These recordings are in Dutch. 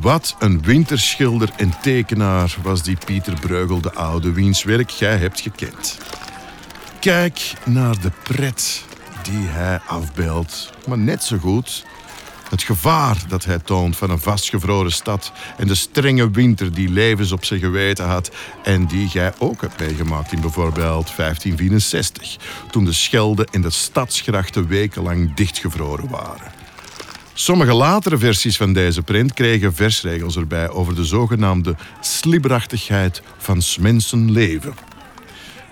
Wat een winterschilder en tekenaar was die Pieter Breugel de Oude, wiens werk jij hebt gekend. Kijk naar de pret die hij afbeeldt, maar net zo goed het gevaar dat hij toont van een vastgevroren stad en de strenge winter die levens op zijn geweten had en die jij ook hebt meegemaakt in bijvoorbeeld 1564, toen de Schelde en de stadsgrachten wekenlang dichtgevroren waren. Sommige latere versies van deze print kregen versregels erbij over de zogenaamde slibberachtigheid van mensen leven.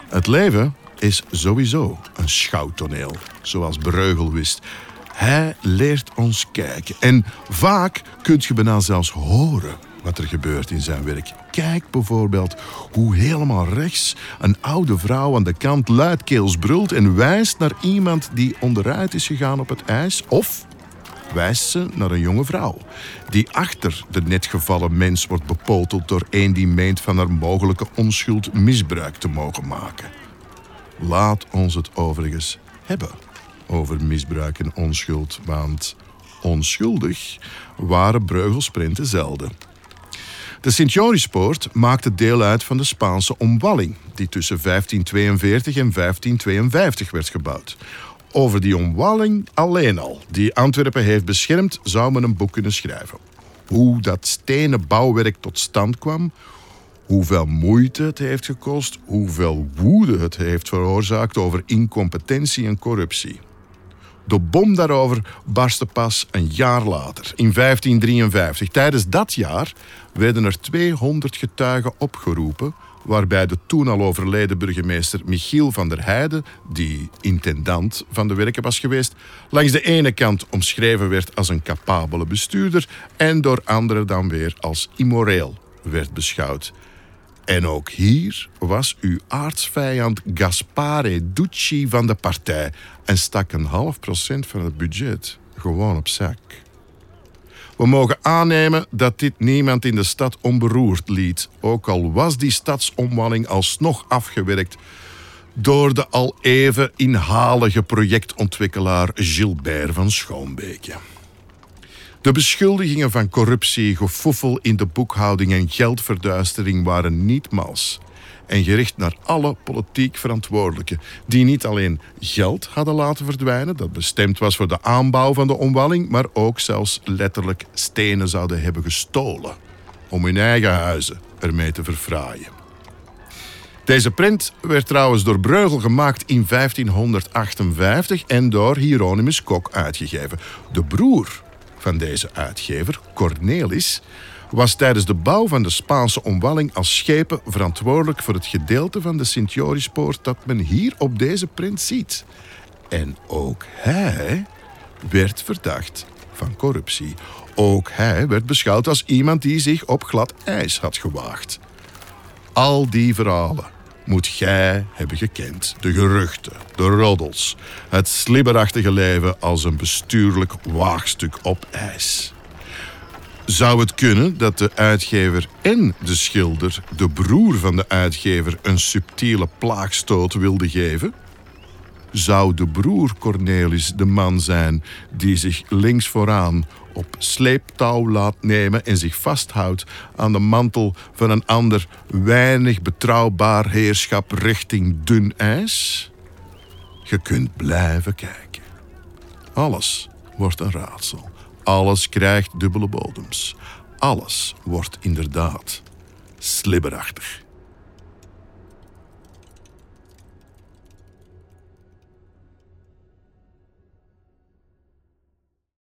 Het leven is sowieso een schouwtoneel, zoals Breugel wist. Hij leert ons kijken. En vaak kunt je bijna zelfs horen wat er gebeurt in zijn werk. Kijk bijvoorbeeld hoe helemaal rechts een oude vrouw aan de kant luidkeels brult en wijst naar iemand die onderuit is gegaan op het ijs. Of wijst ze naar een jonge vrouw die achter de net gevallen mens wordt bepoteld door een die meent van haar mogelijke onschuld misbruik te mogen maken. Laat ons het overigens hebben over misbruik en onschuld, want onschuldig waren Breugelsprinten zelden. De Sint-Jorispoort maakte deel uit van de Spaanse omwalling, die tussen 1542 en 1552 werd gebouwd. Over die omwalling alleen al, die Antwerpen heeft beschermd, zou men een boek kunnen schrijven. Hoe dat stenen bouwwerk tot stand kwam, hoeveel moeite het heeft gekost, hoeveel woede het heeft veroorzaakt over incompetentie en corruptie. De bom daarover barstte pas een jaar later, in 1553. Tijdens dat jaar werden er 200 getuigen opgeroepen, waarbij de toen al overleden burgemeester Michiel van der Heijden, die intendant van de werken was geweest, langs de ene kant omschreven werd als een capabele bestuurder en door anderen dan weer als immoreel werd beschouwd. En ook hier was uw aardsvijand Gaspare Ducci van de partij en stak een half procent van het budget gewoon op zak. We mogen aannemen dat dit niemand in de stad onberoerd liet, ook al was die stadsomwalling alsnog afgewerkt door de al even inhalige projectontwikkelaar Gilbert van Schoonbeke. De beschuldigingen van corruptie, gefoefel in de boekhouding en geldverduistering waren niet mals en gericht naar alle politiek verantwoordelijken, die niet alleen geld hadden laten verdwijnen, dat bestemd was voor de aanbouw van de omwalling, maar ook zelfs letterlijk stenen zouden hebben gestolen om hun eigen huizen ermee te verfraaien. Deze print werd trouwens door Breugel gemaakt in 1558 en door Hieronymus Kok uitgegeven. De broer van deze uitgever, Cornelis, was tijdens de bouw van de Spaanse omwalling als schepen verantwoordelijk voor het gedeelte van de Sint-Jorispoort dat men hier op deze print ziet. En ook hij werd verdacht van corruptie. Ook hij werd beschouwd als iemand die zich op glad ijs had gewaagd. Al die verhalen moet gij hebben gekend. De geruchten, de roddels, het slibberachtige leven als een bestuurlijk waagstuk op ijs. Zou het kunnen dat de uitgever en de schilder, de broer van de uitgever, een subtiele plaagstoot wilde geven? Zou de broer Cornelis de man zijn die zich links vooraan op sleeptouw laat nemen en zich vasthoudt aan de mantel van een ander weinig betrouwbaar heerschap richting dun ijs? Je kunt blijven kijken. Alles wordt een raadsel. Alles krijgt dubbele bodems. Alles wordt inderdaad slibberachtig.